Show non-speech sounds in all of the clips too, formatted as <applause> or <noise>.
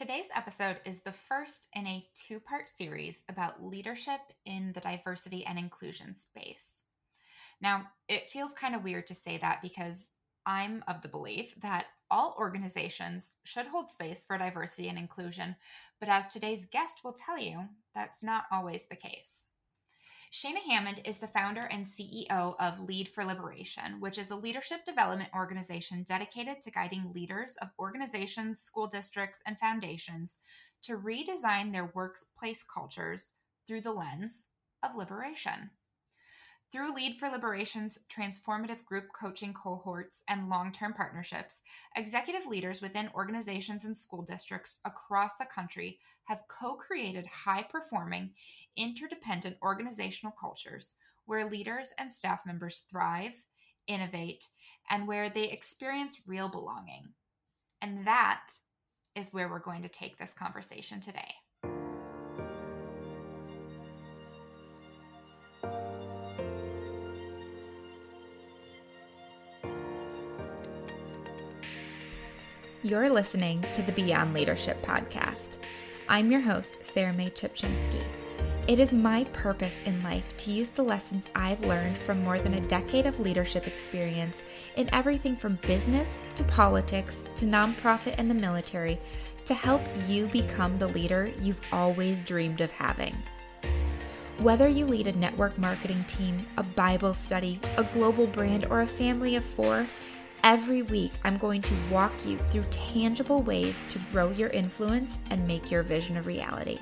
Today's episode is the first in a two part series about leadership in the diversity and inclusion space. Now, it feels kind of weird to say that because I'm of the belief that all organizations should hold space for diversity and inclusion, but as today's guest will tell you, that's not always the case. Shayna Hammond is the founder and CEO of Lead for Liberation, which is a leadership development organization dedicated to guiding leaders of organizations, school districts, and foundations to redesign their workplace cultures through the lens of liberation. Through Lead for Liberation's transformative group coaching cohorts and long term partnerships, executive leaders within organizations and school districts across the country have co created high performing, interdependent organizational cultures where leaders and staff members thrive, innovate, and where they experience real belonging. And that is where we're going to take this conversation today. You're listening to the Beyond Leadership Podcast. I'm your host, Sarah Mae Chipchinsky. It is my purpose in life to use the lessons I've learned from more than a decade of leadership experience in everything from business to politics to nonprofit and the military to help you become the leader you've always dreamed of having. Whether you lead a network marketing team, a Bible study, a global brand, or a family of four, Every week, I'm going to walk you through tangible ways to grow your influence and make your vision a reality.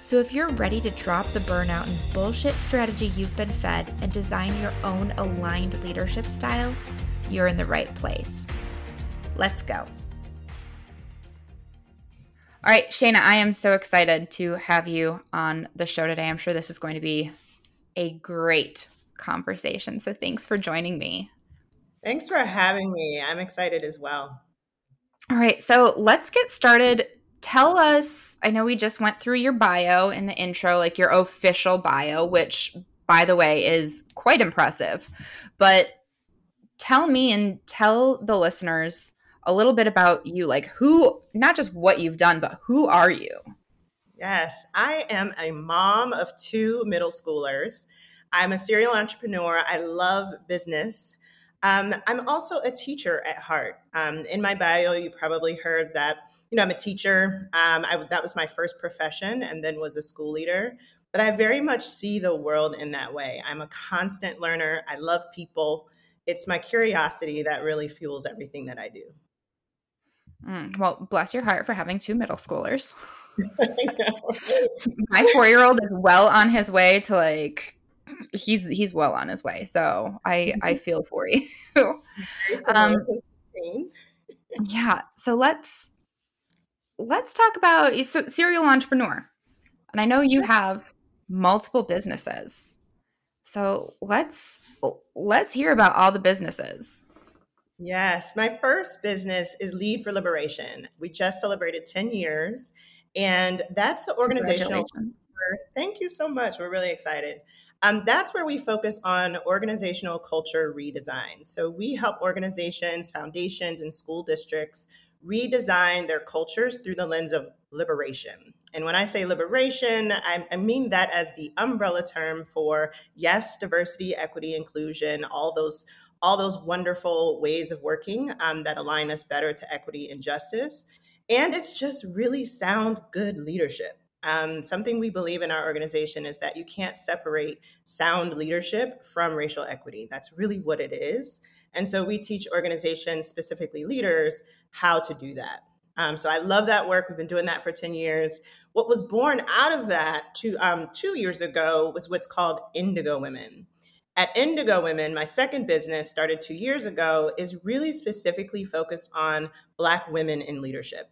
So, if you're ready to drop the burnout and bullshit strategy you've been fed and design your own aligned leadership style, you're in the right place. Let's go. All right, Shayna, I am so excited to have you on the show today. I'm sure this is going to be a great conversation. So, thanks for joining me. Thanks for having me. I'm excited as well. All right, so let's get started. Tell us, I know we just went through your bio in the intro, like your official bio, which, by the way, is quite impressive. But tell me and tell the listeners a little bit about you, like who, not just what you've done, but who are you? Yes, I am a mom of two middle schoolers. I'm a serial entrepreneur. I love business. Um, I'm also a teacher at heart. Um, in my bio, you probably heard that you know I'm a teacher. Um, I, that was my first profession, and then was a school leader. But I very much see the world in that way. I'm a constant learner. I love people. It's my curiosity that really fuels everything that I do. Mm, well, bless your heart for having two middle schoolers. <laughs> <laughs> my four year old is well on his way to like he's he's well on his way. So I I mm-hmm. feel for you. <laughs> um, yeah. So let's let's talk about so, serial entrepreneur, and I know you have multiple businesses. So let's let's hear about all the businesses. Yes, my first business is Lead for Liberation. We just celebrated 10 years, and that's the organizational. Thank you so much. We're really excited. Um, that's where we focus on organizational culture redesign. So we help organizations, foundations, and school districts redesign their cultures through the lens of liberation. And when I say liberation, I, I, mean that as the umbrella term for yes, diversity, equity, inclusion, all those all those wonderful ways of working um, that align us better to equity and justice. And it's just really sound good leadership. Um, something we believe in our organization is that you can't separate sound leadership from racial equity. That's really what it is. And so we teach organizations, specifically leaders, how to do that. Um, so I love that work. We've been doing that for 10 years. What was born out of that two, um, two years ago was what's called Indigo Women. At Indigo Women, my second business started two years ago, is really specifically focused on Black women in leadership.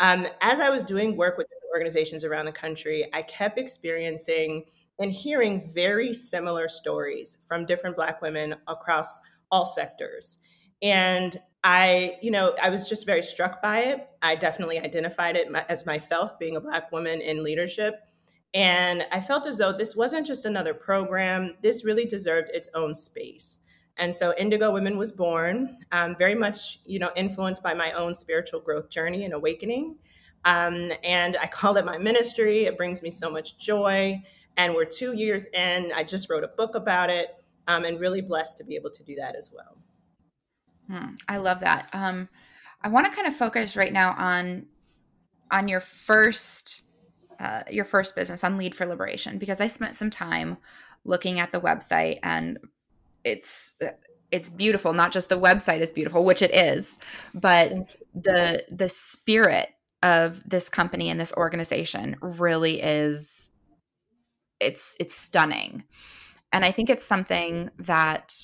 Um, as I was doing work with organizations around the country, I kept experiencing and hearing very similar stories from different Black women across all sectors. And I, you know, I was just very struck by it. I definitely identified it as myself being a Black woman in leadership. And I felt as though this wasn't just another program, this really deserved its own space. And so Indigo Women was born, um, very much, you know, influenced by my own spiritual growth journey and awakening. Um, and I <laughs> call it my ministry. It brings me so much joy. And we're two years in. I just wrote a book about it um, and really blessed to be able to do that as well. Hmm, I love that. Um, I want to kind of focus right now on on your first uh, your first business on Lead for Liberation because I spent some time looking at the website and it's it's beautiful. Not just the website is beautiful, which it is, but the the spirit of this company and this organization really is it's it's stunning. And I think it's something that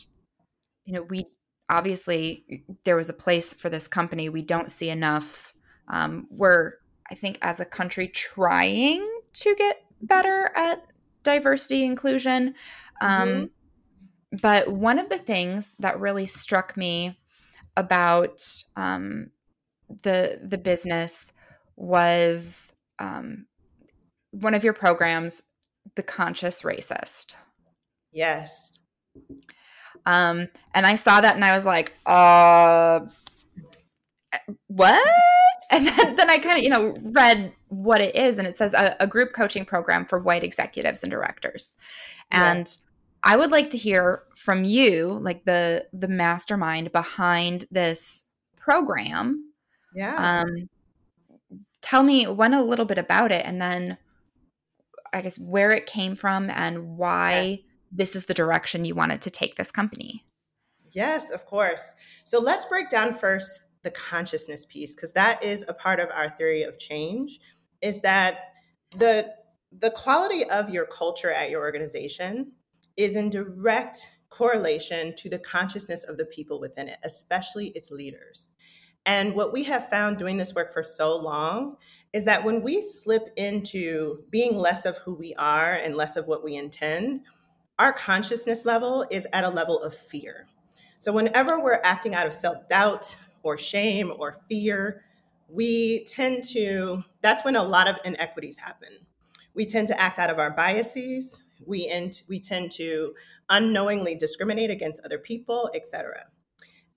you know we obviously there was a place for this company. We don't see enough. Um, we're I think as a country trying to get better at diversity inclusion. Um, mm-hmm. But one of the things that really struck me about um, the the business was um, one of your programs, the conscious racist. Yes. Um, and I saw that and I was like, uh, what? <laughs> And then, then I kind of, you know, read what it is and it says a, a, group coaching program for white executives and directors. And yes. I would like to hear from you, like the the mastermind behind this program. Yeah. Um, tell me one a little bit about it and then I guess where it came from and why yeah. this is the direction you wanted to take this company. Yes, of course. So let's break down first the consciousness piece because that is a part of our theory of change is that the the quality of your culture at your organization is in direct correlation to the consciousness of the people within it especially its leaders and what we have found doing this work for so long is that when we slip into being less of who we are and less of what we intend our consciousness level is at a level of fear so whenever we're acting out of self-doubt or shame or fear, we tend to, that's when a lot of inequities happen. We tend to act out of our biases. We, we tend to unknowingly discriminate against other people, etc.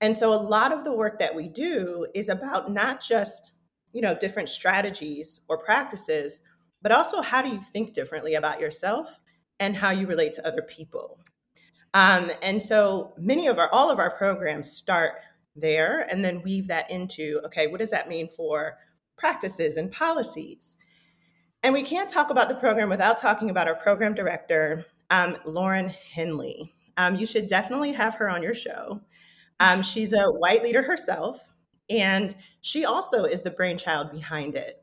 And so a lot of the work that we do is about not just, you know, different strategies or practices, but also how do you think differently about yourself and how you relate to other people. Um, and so many of our, all of our programs start there and then weave that into okay, what does that mean for practices and policies? And we can't talk about the program without talking about our program director, um, Lauren Henley. Um, you should definitely have her on your show. Um, she's a white leader herself, and she also is the brainchild behind it.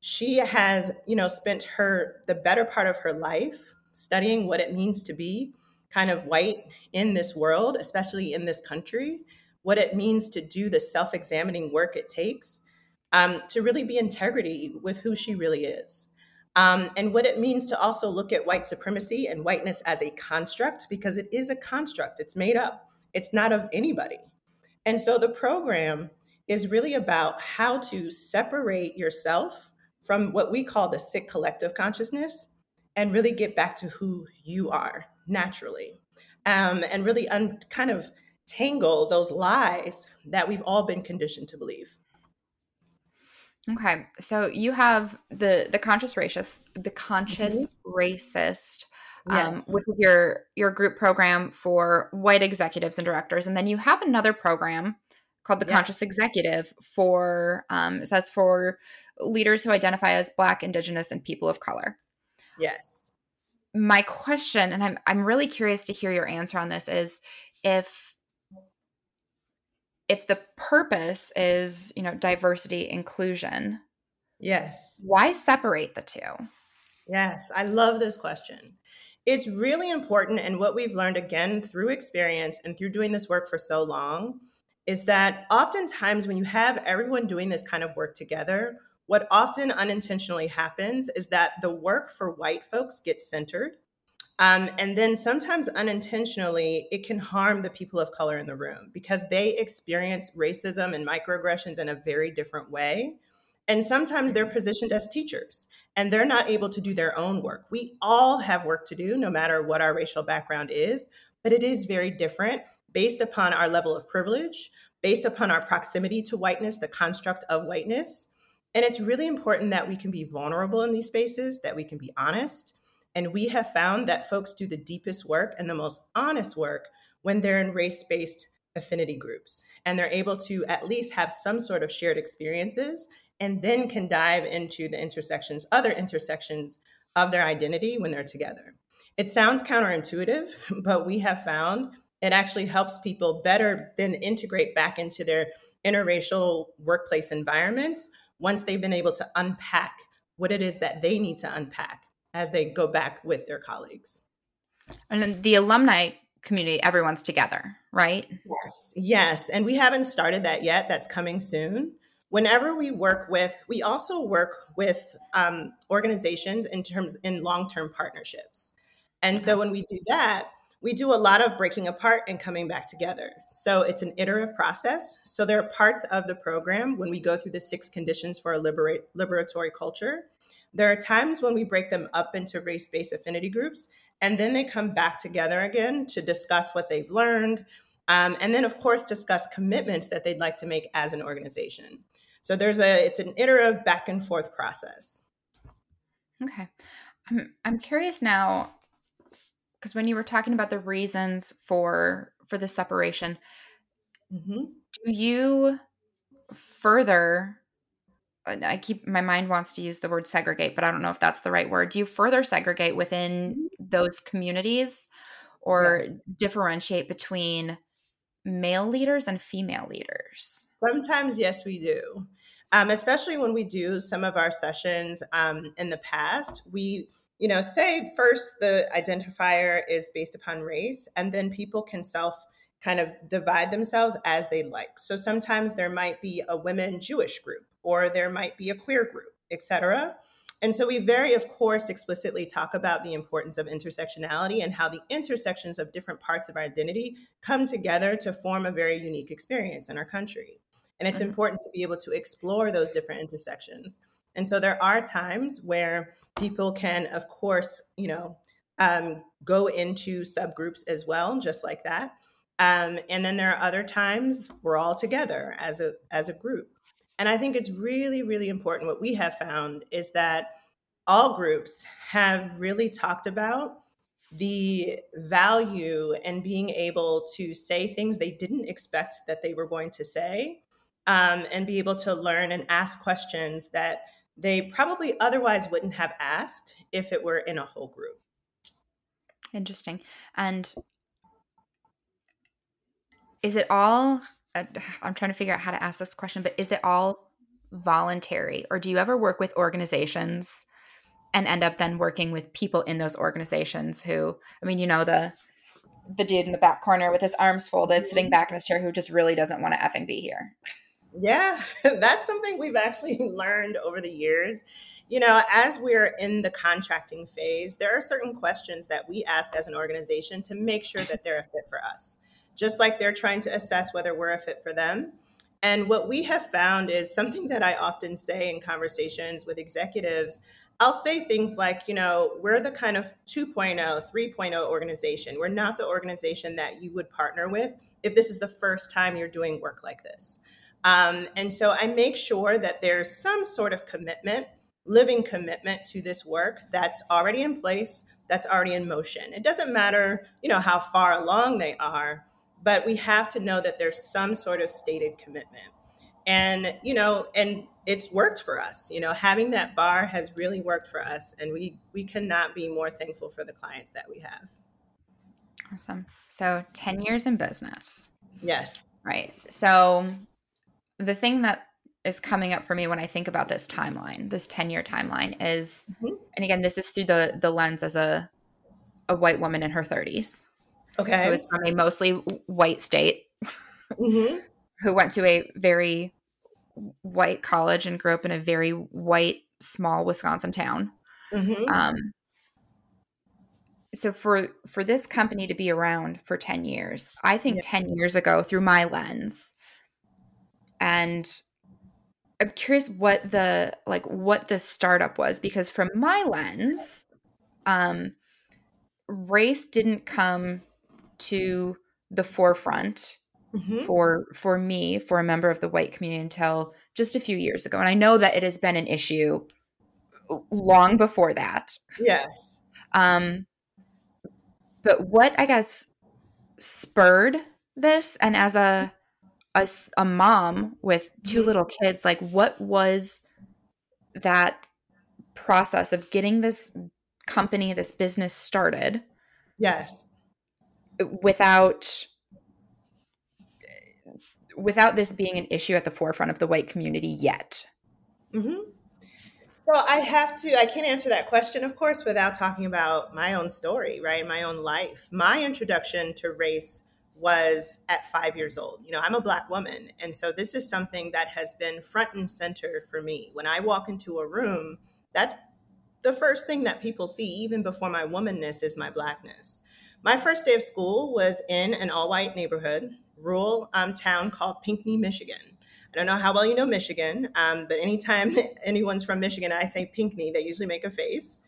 She has, you know, spent her the better part of her life studying what it means to be kind of white in this world, especially in this country, what it means to do the self examining work it takes um, to really be integrity with who she really is. Um, and what it means to also look at white supremacy and whiteness as a construct, because it is a construct, it's made up, it's not of anybody. And so the program is really about how to separate yourself from what we call the sick collective consciousness and really get back to who you are naturally. Um, and really un- kind of tangle those lies that we've all been conditioned to believe. Okay, so you have the the conscious racist, the conscious mm-hmm. racist, um, which is your your group program for white executives and directors, and then you have another program called the yes. conscious executive for um, it says for leaders who identify as Black, Indigenous, and people of color. Yes. My question, and I'm I'm really curious to hear your answer on this, is if if the purpose is, you know, diversity, inclusion, yes. Why separate the two? Yes, I love this question. It's really important. And what we've learned again through experience and through doing this work for so long is that oftentimes when you have everyone doing this kind of work together, what often unintentionally happens is that the work for white folks gets centered um, and then sometimes unintentionally, it can harm the people of color in the room because they experience racism and microaggressions in a very different way. And sometimes they're positioned as teachers and they're not able to do their own work. We all have work to do, no matter what our racial background is, but it is very different based upon our level of privilege, based upon our proximity to whiteness, the construct of whiteness. And it's really important that we can be vulnerable in these spaces, that we can be honest. And we have found that folks do the deepest work and the most honest work when they're in race based affinity groups and they're able to at least have some sort of shared experiences and then can dive into the intersections, other intersections of their identity when they're together. It sounds counterintuitive, <laughs> but we have found it actually helps people better then integrate back into their interracial workplace environments once they've been able to unpack what it is that they need to unpack as they go back with their colleagues. And the alumni community, everyone's together, right? Yes, yes. And we haven't started that yet. That's coming soon. Whenever we work with, we also work with um, organizations in terms in long-term partnerships. And so when we do that, we do a lot of breaking apart and coming back together. So it's an iterative process. So there are parts of the program when we go through the six conditions for a liberate, liberatory culture. There are times when we break them up into race based affinity groups, and then they come back together again to discuss what they've learned. Um, and then, of course, discuss commitments that they'd like to make as an organization. So there's a it's an iterative back and forth process. Okay, I'm I'm curious now because when you were talking about the reasons for for the separation mm-hmm. do you further i keep my mind wants to use the word segregate but i don't know if that's the right word do you further segregate within mm-hmm. those communities or yes. differentiate between male leaders and female leaders sometimes yes we do um, especially when we do some of our sessions um, in the past we you know, say first the identifier is based upon race, and then people can self kind of divide themselves as they like. So sometimes there might be a women Jewish group, or there might be a queer group, etc. And so we very, of course, explicitly talk about the importance of intersectionality and how the intersections of different parts of our identity come together to form a very unique experience in our country. And it's mm-hmm. important to be able to explore those different intersections. And so there are times where people can, of course, you know, um, go into subgroups as well, just like that. Um, and then there are other times we're all together as a as a group. And I think it's really, really important. What we have found is that all groups have really talked about the value and being able to say things they didn't expect that they were going to say um, and be able to learn and ask questions that they probably otherwise wouldn't have asked if it were in a whole group. Interesting. And is it all, I'm trying to figure out how to ask this question, but is it all voluntary? Or do you ever work with organizations and end up then working with people in those organizations who, I mean, you know, the, the dude in the back corner with his arms folded, sitting mm-hmm. back in his chair, who just really doesn't want to effing be here. Yeah, <laughs> that's something we've actually <laughs> learned over the years. You know, as we're in the contracting phase, there are certain questions that we ask as an organization to make sure that they're a fit for us, just like they're trying to assess whether we're a fit for them. And what we have found is something that I often say in conversations with executives. I'll say things like, you know, we're the kind of 2.0, 3.0 organization. We're not the organization that you would partner with if this is the first time you're doing work like this. Um, and so I make sure that there's some sort of commitment, living commitment to this work that's already in place, that's already in motion. It doesn't matter, you know, how far along they are, but we have to know that there's some sort of stated commitment. And, you know, and it's worked for us. You know, having that bar has really worked for us. And we we cannot be more thankful for the clients that we have. Awesome. So 10 years in business. Yes. Right. So the thing that is coming up for me when I think about this timeline, this 10 year timeline is, mm-hmm. and again, this is through the, the lens as a, a white woman in her 30s. Okay. Who was from a mostly white state, mm-hmm. <laughs> who went to a very white college and grew up in a very white, small Wisconsin town. Mm-hmm. Um, so for for this company to be around for 10 years i think yeah. 10 years ago through my lens and I'm curious what the like what the startup was because from my lens, um, race didn't come to the forefront mm-hmm. for for me for a member of the white community until just a few years ago and i know that it has been an issue long before that. Yes. Um but what i guess spurred this and as a a, a mom with 2 mm-hmm. little kids like what was that process of getting this company this business started? Yes without without this being an issue at the forefront of the white community yet? Mm-hmm. So I have to, I can't answer that question, of course, without talking about my own story, right? My own life. My introduction to race was at five years old. You know, I'm a Black woman. And so this is something that has been front and center for me. When I walk into a room, that's the first thing that people see, even before my womanness, is my Blackness. My first day of school was in an all white neighborhood rural um, town called Pinckney, Michigan. I don't know how well you know Michigan, um, but anytime <laughs> anyone's from Michigan, I say Pinckney, they usually make a face.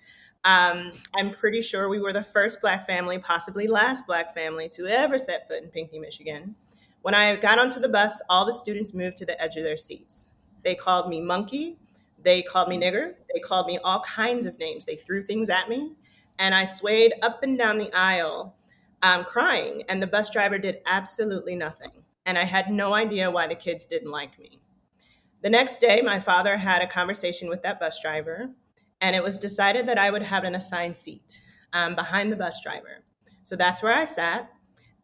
Um, I'm pretty sure we were the first Black family, possibly last Black family, to ever set foot in Pinckney, Michigan. When I got onto the bus, all the students moved to the edge of their seats. They called me monkey, they called me nigger, they called me all kinds of names. They threw things at me, and I swayed up and down the aisle um, crying, and the bus driver did absolutely nothing. And I had no idea why the kids didn't like me. The next day, my father had a conversation with that bus driver, and it was decided that I would have an assigned seat um, behind the bus driver. So that's where I sat,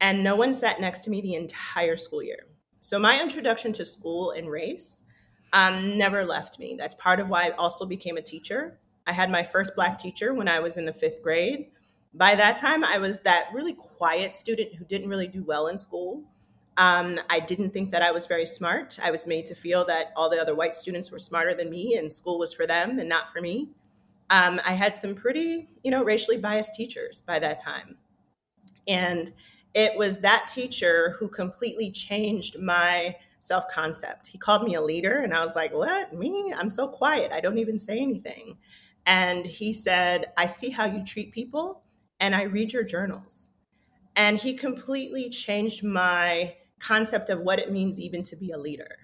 and no one sat next to me the entire school year. So my introduction to school and race um, never left me. That's part of why I also became a teacher. I had my first Black teacher when I was in the fifth grade by that time, I was that really quiet student who didn't really do well in school. Um, I didn't think that I was very smart. I was made to feel that all the other white students were smarter than me and school was for them and not for me. Um, I had some pretty, you know, racially biased teachers by that time. And it was that teacher who completely changed my self concept. He called me a leader, and I was like, What? Me? I'm so quiet. I don't even say anything. And he said, I see how you treat people and I read your journals. And he completely changed my concept of what it means even to be a leader.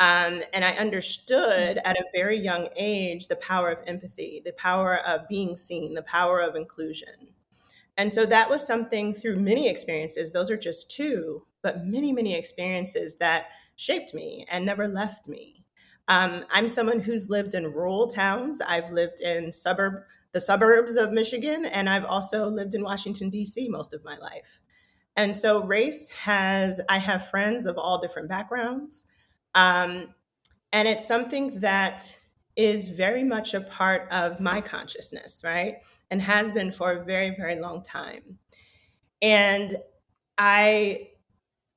Um, and I understood at a very young age the power of empathy, the power of being seen, the power of inclusion. And so that was something through many experiences, those are just two, but many, many experiences that shaped me and never left me. Um, I'm someone who's lived in rural towns. I've lived in suburb the suburbs of Michigan, and I've also lived in Washington, D.C. most of my life. And so, race has, I have friends of all different backgrounds. Um, and it's something that is very much a part of my consciousness, right? And has been for a very, very long time. And I,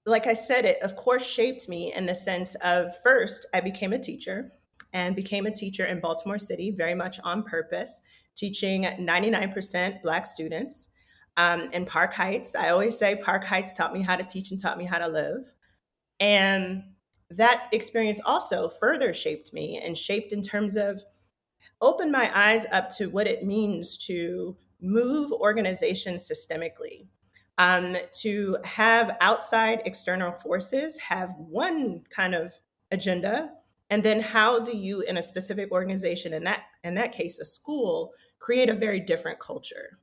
like I said, it of course shaped me in the sense of first, I became a teacher and became a teacher in Baltimore City very much on purpose teaching 99% Black students um, in Park Heights. I always say Park Heights taught me how to teach and taught me how to live. And that experience also further shaped me and shaped in terms of opened my eyes up to what it means to move organizations systemically. Um, to have outside external forces have one kind of agenda. And then how do you in a specific organization in that in that case a school create a very different culture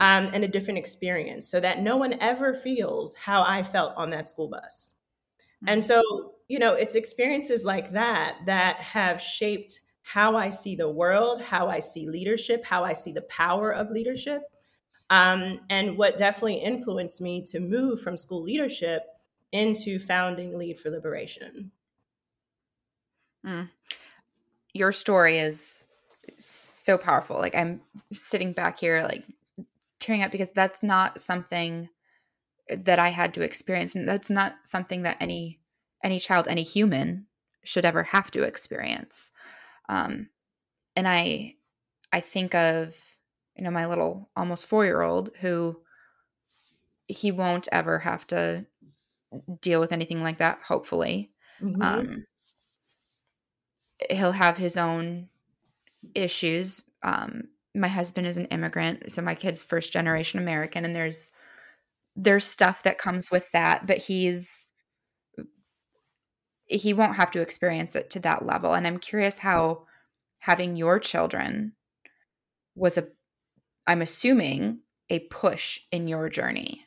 um, and a different experience so that no one ever feels how i felt on that school bus? And mm-hmm. so you know it's experiences like that that have shaped how i see the world how i see leadership how i see the power of leadership um, and what definitely influenced me to move from school leadership into founding lead for liberation Mm. Your story is so powerful. Like I'm sitting back here, like tearing up because that's not something that I had to experience, and that's not something that any any child, any human should ever have to experience. Um, and I I think of you know my little almost four year old who he won't ever have to deal with anything like that hopefully mm-hmm. um, he'll have his own issues. Um, my husband is an immigrant, so my kid's first generation American, and there's there's stuff that comes with that. But he's he won't have to experience it to that level. And I'm curious how having your children was a, I'm assuming, a push in your journey.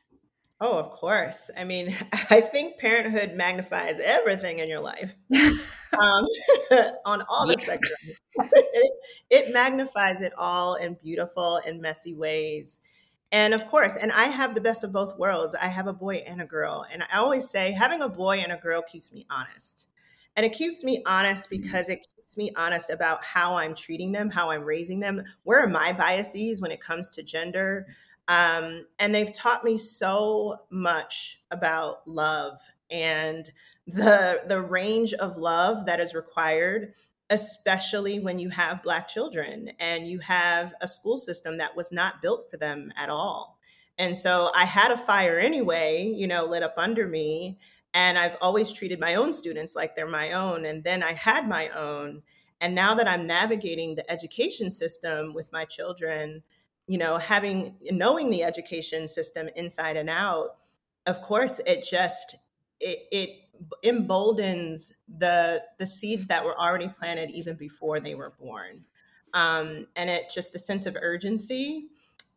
Oh, of course. I mean, <laughs> I think parenthood magnifies everything in your life <laughs> um, <laughs> on all the yeah. spectrum. it, it magnifies it all in beautiful and messy ways. And of course, and I have the best of both worlds. I have a boy and a girl. And I always say having a boy and a girl keeps me honest. And it keeps me honest mm-hmm. because it keeps me honest about how I'm treating them, how I'm raising them. Where are my biases when it comes to gender? Um, and they've taught me so much about love and the the range of love that is required especially when you have black children and you have a school system that was not built for them at all and so i had a fire anyway you know lit up under me and i've always treated my own students like they're my own and then i had my own and now that i'm navigating the education system with my children you know having knowing the education system inside and out of course it just it, it emboldens the the seeds that were already planted even before they were born. Um, and it just the sense of urgency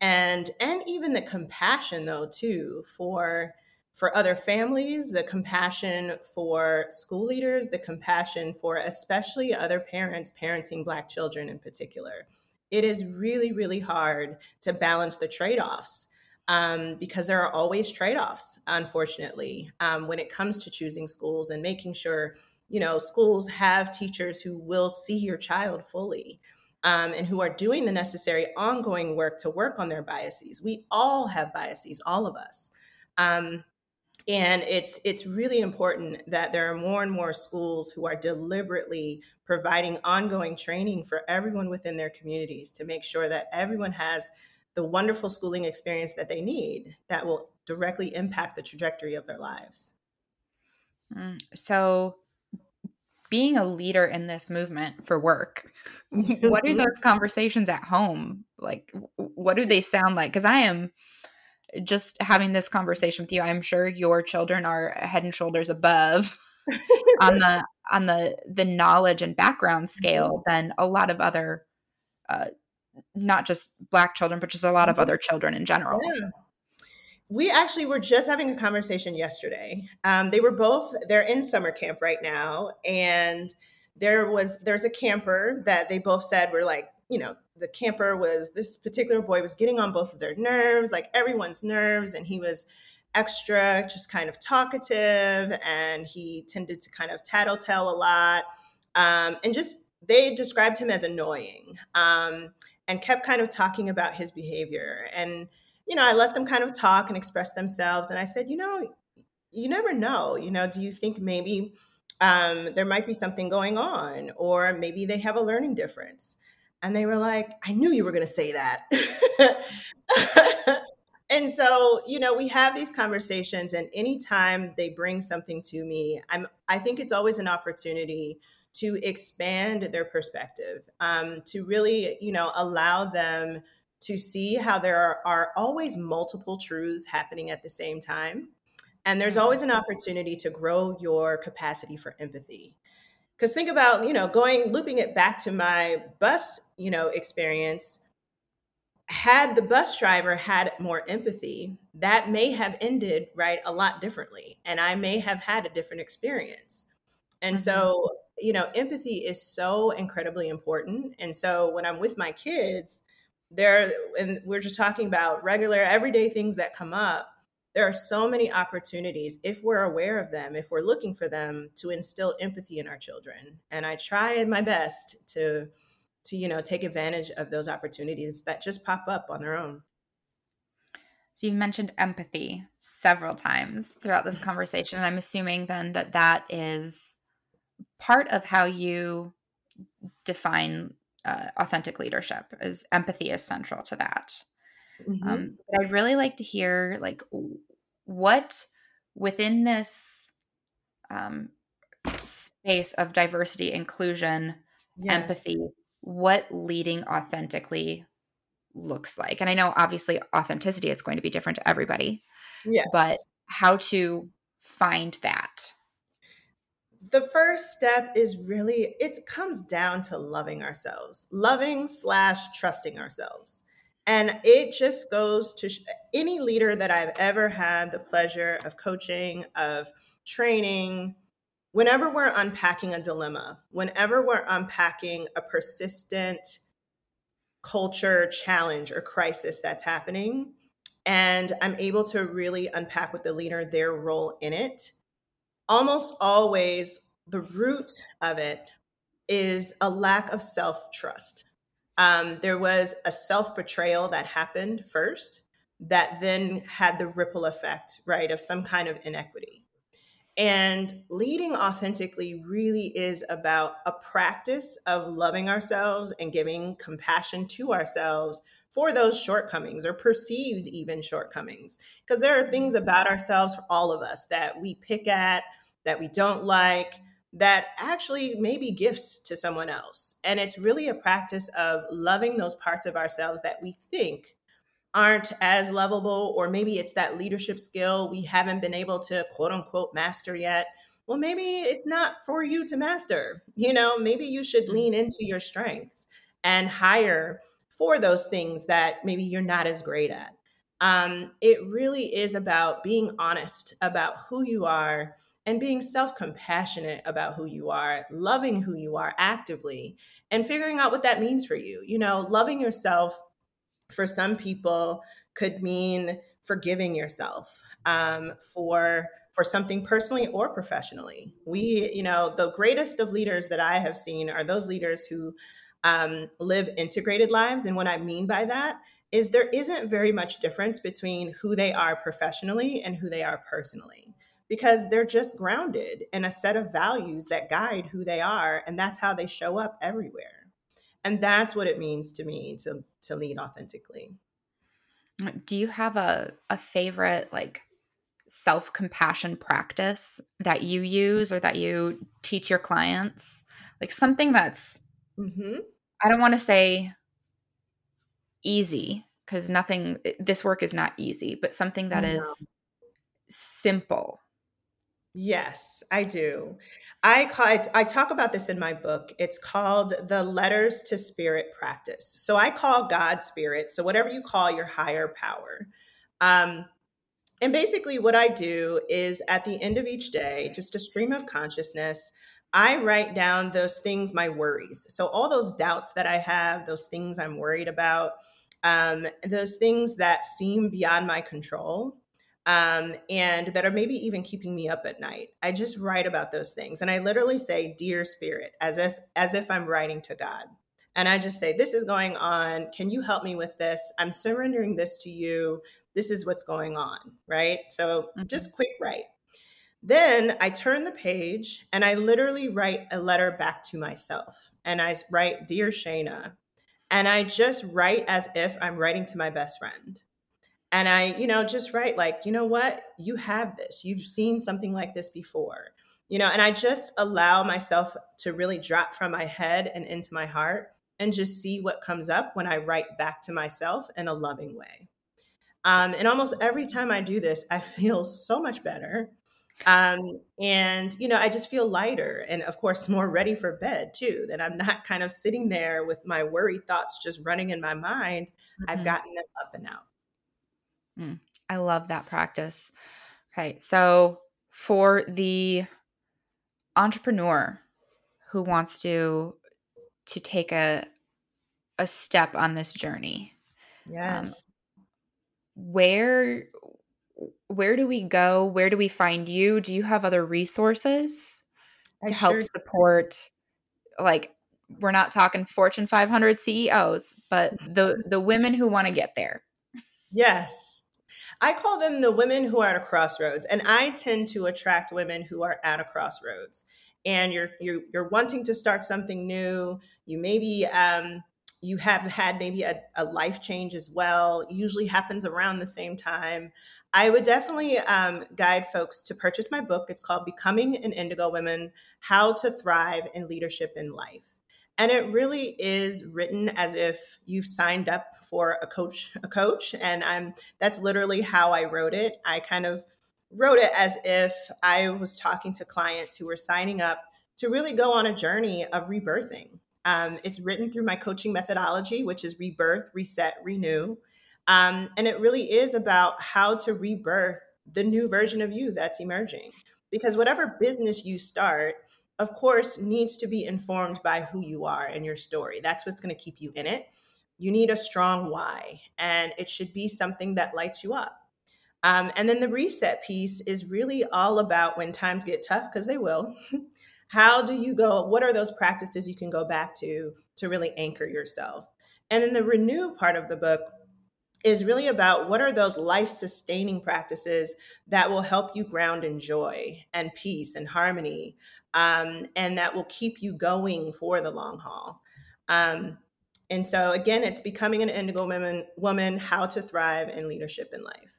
and and even the compassion though too for for other families the compassion for school leaders the compassion for especially other parents parenting black children in particular it is really, really hard to balance the trade offs um, because there are always trade offs, unfortunately, um, when it comes to choosing schools and making sure, you know, schools have teachers who will see your child fully. Um, and who are doing the necessary ongoing work to work on their biases. We all have biases, all of us. Um, and it's it's really important that there are more and more schools who are deliberately providing ongoing training for everyone within their communities to make sure that everyone has the wonderful schooling experience that they need that will directly impact the trajectory of their lives. Mm, so, being a leader in this movement for work, what are <laughs> those conversations at home like? What do they sound like? Because I am just having this conversation with you. I'm sure your children are head and shoulders above <laughs> on the on the the knowledge and background mm-hmm. scale than a lot of other uh, not just black children but just a lot of mm-hmm. other children in general yeah. we actually were just having a conversation yesterday um, they were both they're in summer camp right now and there was there's a camper that they both said were like you know the camper was this particular boy was getting on both of their nerves like everyone's nerves and he was extra, just kind of talkative, and he tended to kind of tattletale a lot. Um, and just they described him as annoying um, and kept kind of talking about his behavior. And, you know, I let them kind of talk and express themselves. And I said, you know, you never know. You know, do you think maybe um, there might be something going on, or maybe they have a learning difference? And they were like, I knew you were going to say that. <laughs> and so you know we have these conversations and anytime they bring something to me i'm i think it's always an opportunity to expand their perspective um, to really you know allow them to see how there are, are always multiple truths happening at the same time and there's always an opportunity to grow your capacity for empathy because think about you know going looping it back to my bus you know experience had the bus driver had more empathy, that may have ended right a lot differently. And I may have had a different experience. And mm-hmm. so, you know, empathy is so incredibly important. And so when I'm with my kids, there, and we're just talking about regular, everyday things that come up. There are so many opportunities, if we're aware of them, if we're looking for them, to instill empathy in our children. And I try my best to to you know take advantage of those opportunities that just pop up on their own. So you've mentioned empathy several times throughout this conversation and i'm assuming then that that is part of how you define uh, authentic leadership is empathy is central to that mm-hmm. um, but i'd really like to hear like what within this um, space of diversity inclusion yes. empathy what leading authentically looks like. And I know obviously authenticity is going to be different to everybody. Yeah. But how to find that. the first step is really it comes down to loving ourselves loving slash trusting ourselves and it just goes to sh- any leader that i've ever had the pleasure of coaching of training whenever we're unpacking a dilemma whenever we're unpacking a persistent culture challenge or crisis that's happening and i'm able to really unpack with the leader their role in it almost always the root of it is a lack of self trust. Um, there was a self betrayal that happened first that then had the ripple effect, right, of some kind of inequity. And leading authentically really is about a practice of loving ourselves and giving compassion to ourselves for those shortcomings or perceived even shortcomings. Because there are things about ourselves all of us that we pick at, that we don't like, that actually may be gifts to someone else. And it's really a practice of loving those parts of ourselves that we think aren't as lovable, or maybe it's that leadership skill we haven't been able to quote unquote master yet. Well, maybe it's not for you to master. You know, maybe you should mm. lean into your strengths and hire for those things that maybe you're not as great at. Um, it really is about being honest about who you are and being self compassionate about who you are, loving who you are actively, and figuring out what that means for you. You know, loving yourself for some people could mean forgiving yourself um, for for something personally or professionally. We, you know, the greatest of leaders that I have seen are those leaders who um, live integrated lives, and what I mean by that is there isn't very much difference between who they are professionally and who they are personally because they're just grounded in a set of values that guide who they are and that's how they show up everywhere. And that's what it means to me to to lead authentically. Do you have a a favorite like self-compassion practice that you use or that you teach your clients? Like something that's mm-hmm. i don't want to say easy because nothing this work is not easy but something that is simple Yes, I do. I call it, I talk about this in my book. It's called the Letters to Spirit Practice. So I call God Spirit. So whatever you call your higher power. Um, and basically, what I do is at the end of each day, just a stream of consciousness, I write down those things, my worries. So all those doubts that I have, those things I'm worried about, um, those things that seem beyond my control um, and that are maybe even keeping me up at night. I just write about those things. And I literally say, Dear Spirit, as if, as if I'm writing to God. And I just say, This is going on. Can you help me with this? I'm surrendering this to you. This is what's going on. Right. So mm-hmm. just quick write. Then I turn the page and I literally write a letter back to myself. And I write, Dear Shayna. And I just write as if I'm writing to my best friend and I, you know, just write like, you know what, you have this. You've seen something like this before, you know, and I just allow myself to really drop from my head and into my heart and just see what comes up when I write back to myself in a loving way. Um, and almost every time I do this, I <laughs> feel so much better. Um, and, you know, I just feel lighter and, of course, more ready for bed too. That I'm not kind of sitting there with my worry thoughts just running in my mind. Mm-hmm. I've gotten them up and out. Mm, I love that practice. Okay, so for the entrepreneur who wants to to take a a step on this journey, um, yes, um, where where do we go? Where do we find you? Do you have other resources I to help sure support? Like, we're not talking Fortune 500 CEOs, but the the women who want to get there. Yes, I call them the women who are at a crossroads, and I tend to attract women who are at a crossroads. And you're you're, you're wanting to start something new. You maybe um, you have had maybe a, a life change as well. It usually happens around the same time. I would definitely um, guide folks to purchase my book. It's called Becoming an Indigo Woman How to Thrive in Leadership in Life. And it really is written as if you've signed up for a coach, a coach. And I'm that's literally how I wrote it. I kind of wrote it as if I was talking to clients who were signing up to really go on a journey of rebirthing. Um, it's written through my coaching methodology, which is rebirth, reset, renew. Um, and it really is about how to rebirth the new version of you that's emerging. Because whatever business you start, of course, needs to be informed by who you are and your story. That's what's going to keep you in it. You need a strong why, and it should be something that lights you up. Um, and then the reset piece is really all about when times get tough, because they will. <laughs> How do you go? What are those practices you can go back to to really anchor yourself? And then the renew part of the book is really about what are those life sustaining practices that will help you ground in joy and peace and harmony um, and that will keep you going for the long haul um, and so again it's becoming an indigo woman woman how to thrive in leadership in life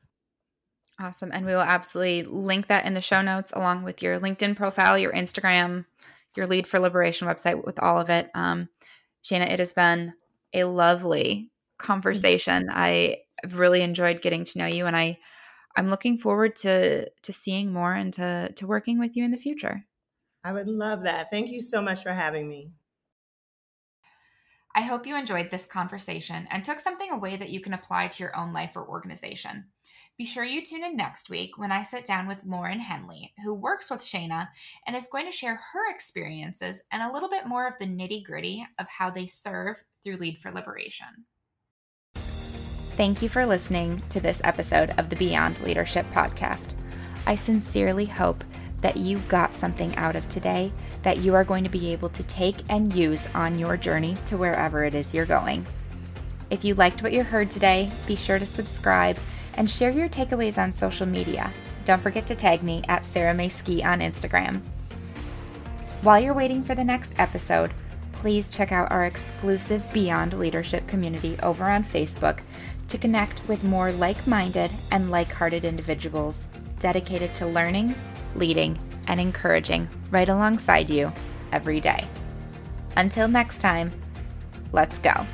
awesome and we will absolutely link that in the show notes along with your linkedin profile your instagram your lead for liberation website with all of it um, Shayna it has been a lovely conversation. I have really enjoyed getting to know you and I I'm looking forward to to seeing more and to to working with you in the future. I would love that. Thank you so much for having me. I hope you enjoyed this conversation and took something away that you can apply to your own life or organization. Be sure you tune in next week when I sit down with Lauren Henley, who works with Shayna and is going to share her experiences and a little bit more of the nitty gritty of how they serve through Lead for Liberation. Thank you for listening to this episode of the Beyond Leadership Podcast. I sincerely hope that you got something out of today that you are going to be able to take and use on your journey to wherever it is you're going. If you liked what you heard today, be sure to subscribe and share your takeaways on social media. Don't forget to tag me at Sarah May Ski on Instagram. While you're waiting for the next episode, please check out our exclusive Beyond Leadership community over on Facebook to connect with more like minded and like hearted individuals dedicated to learning, leading, and encouraging right alongside you every day. Until next time, let's go.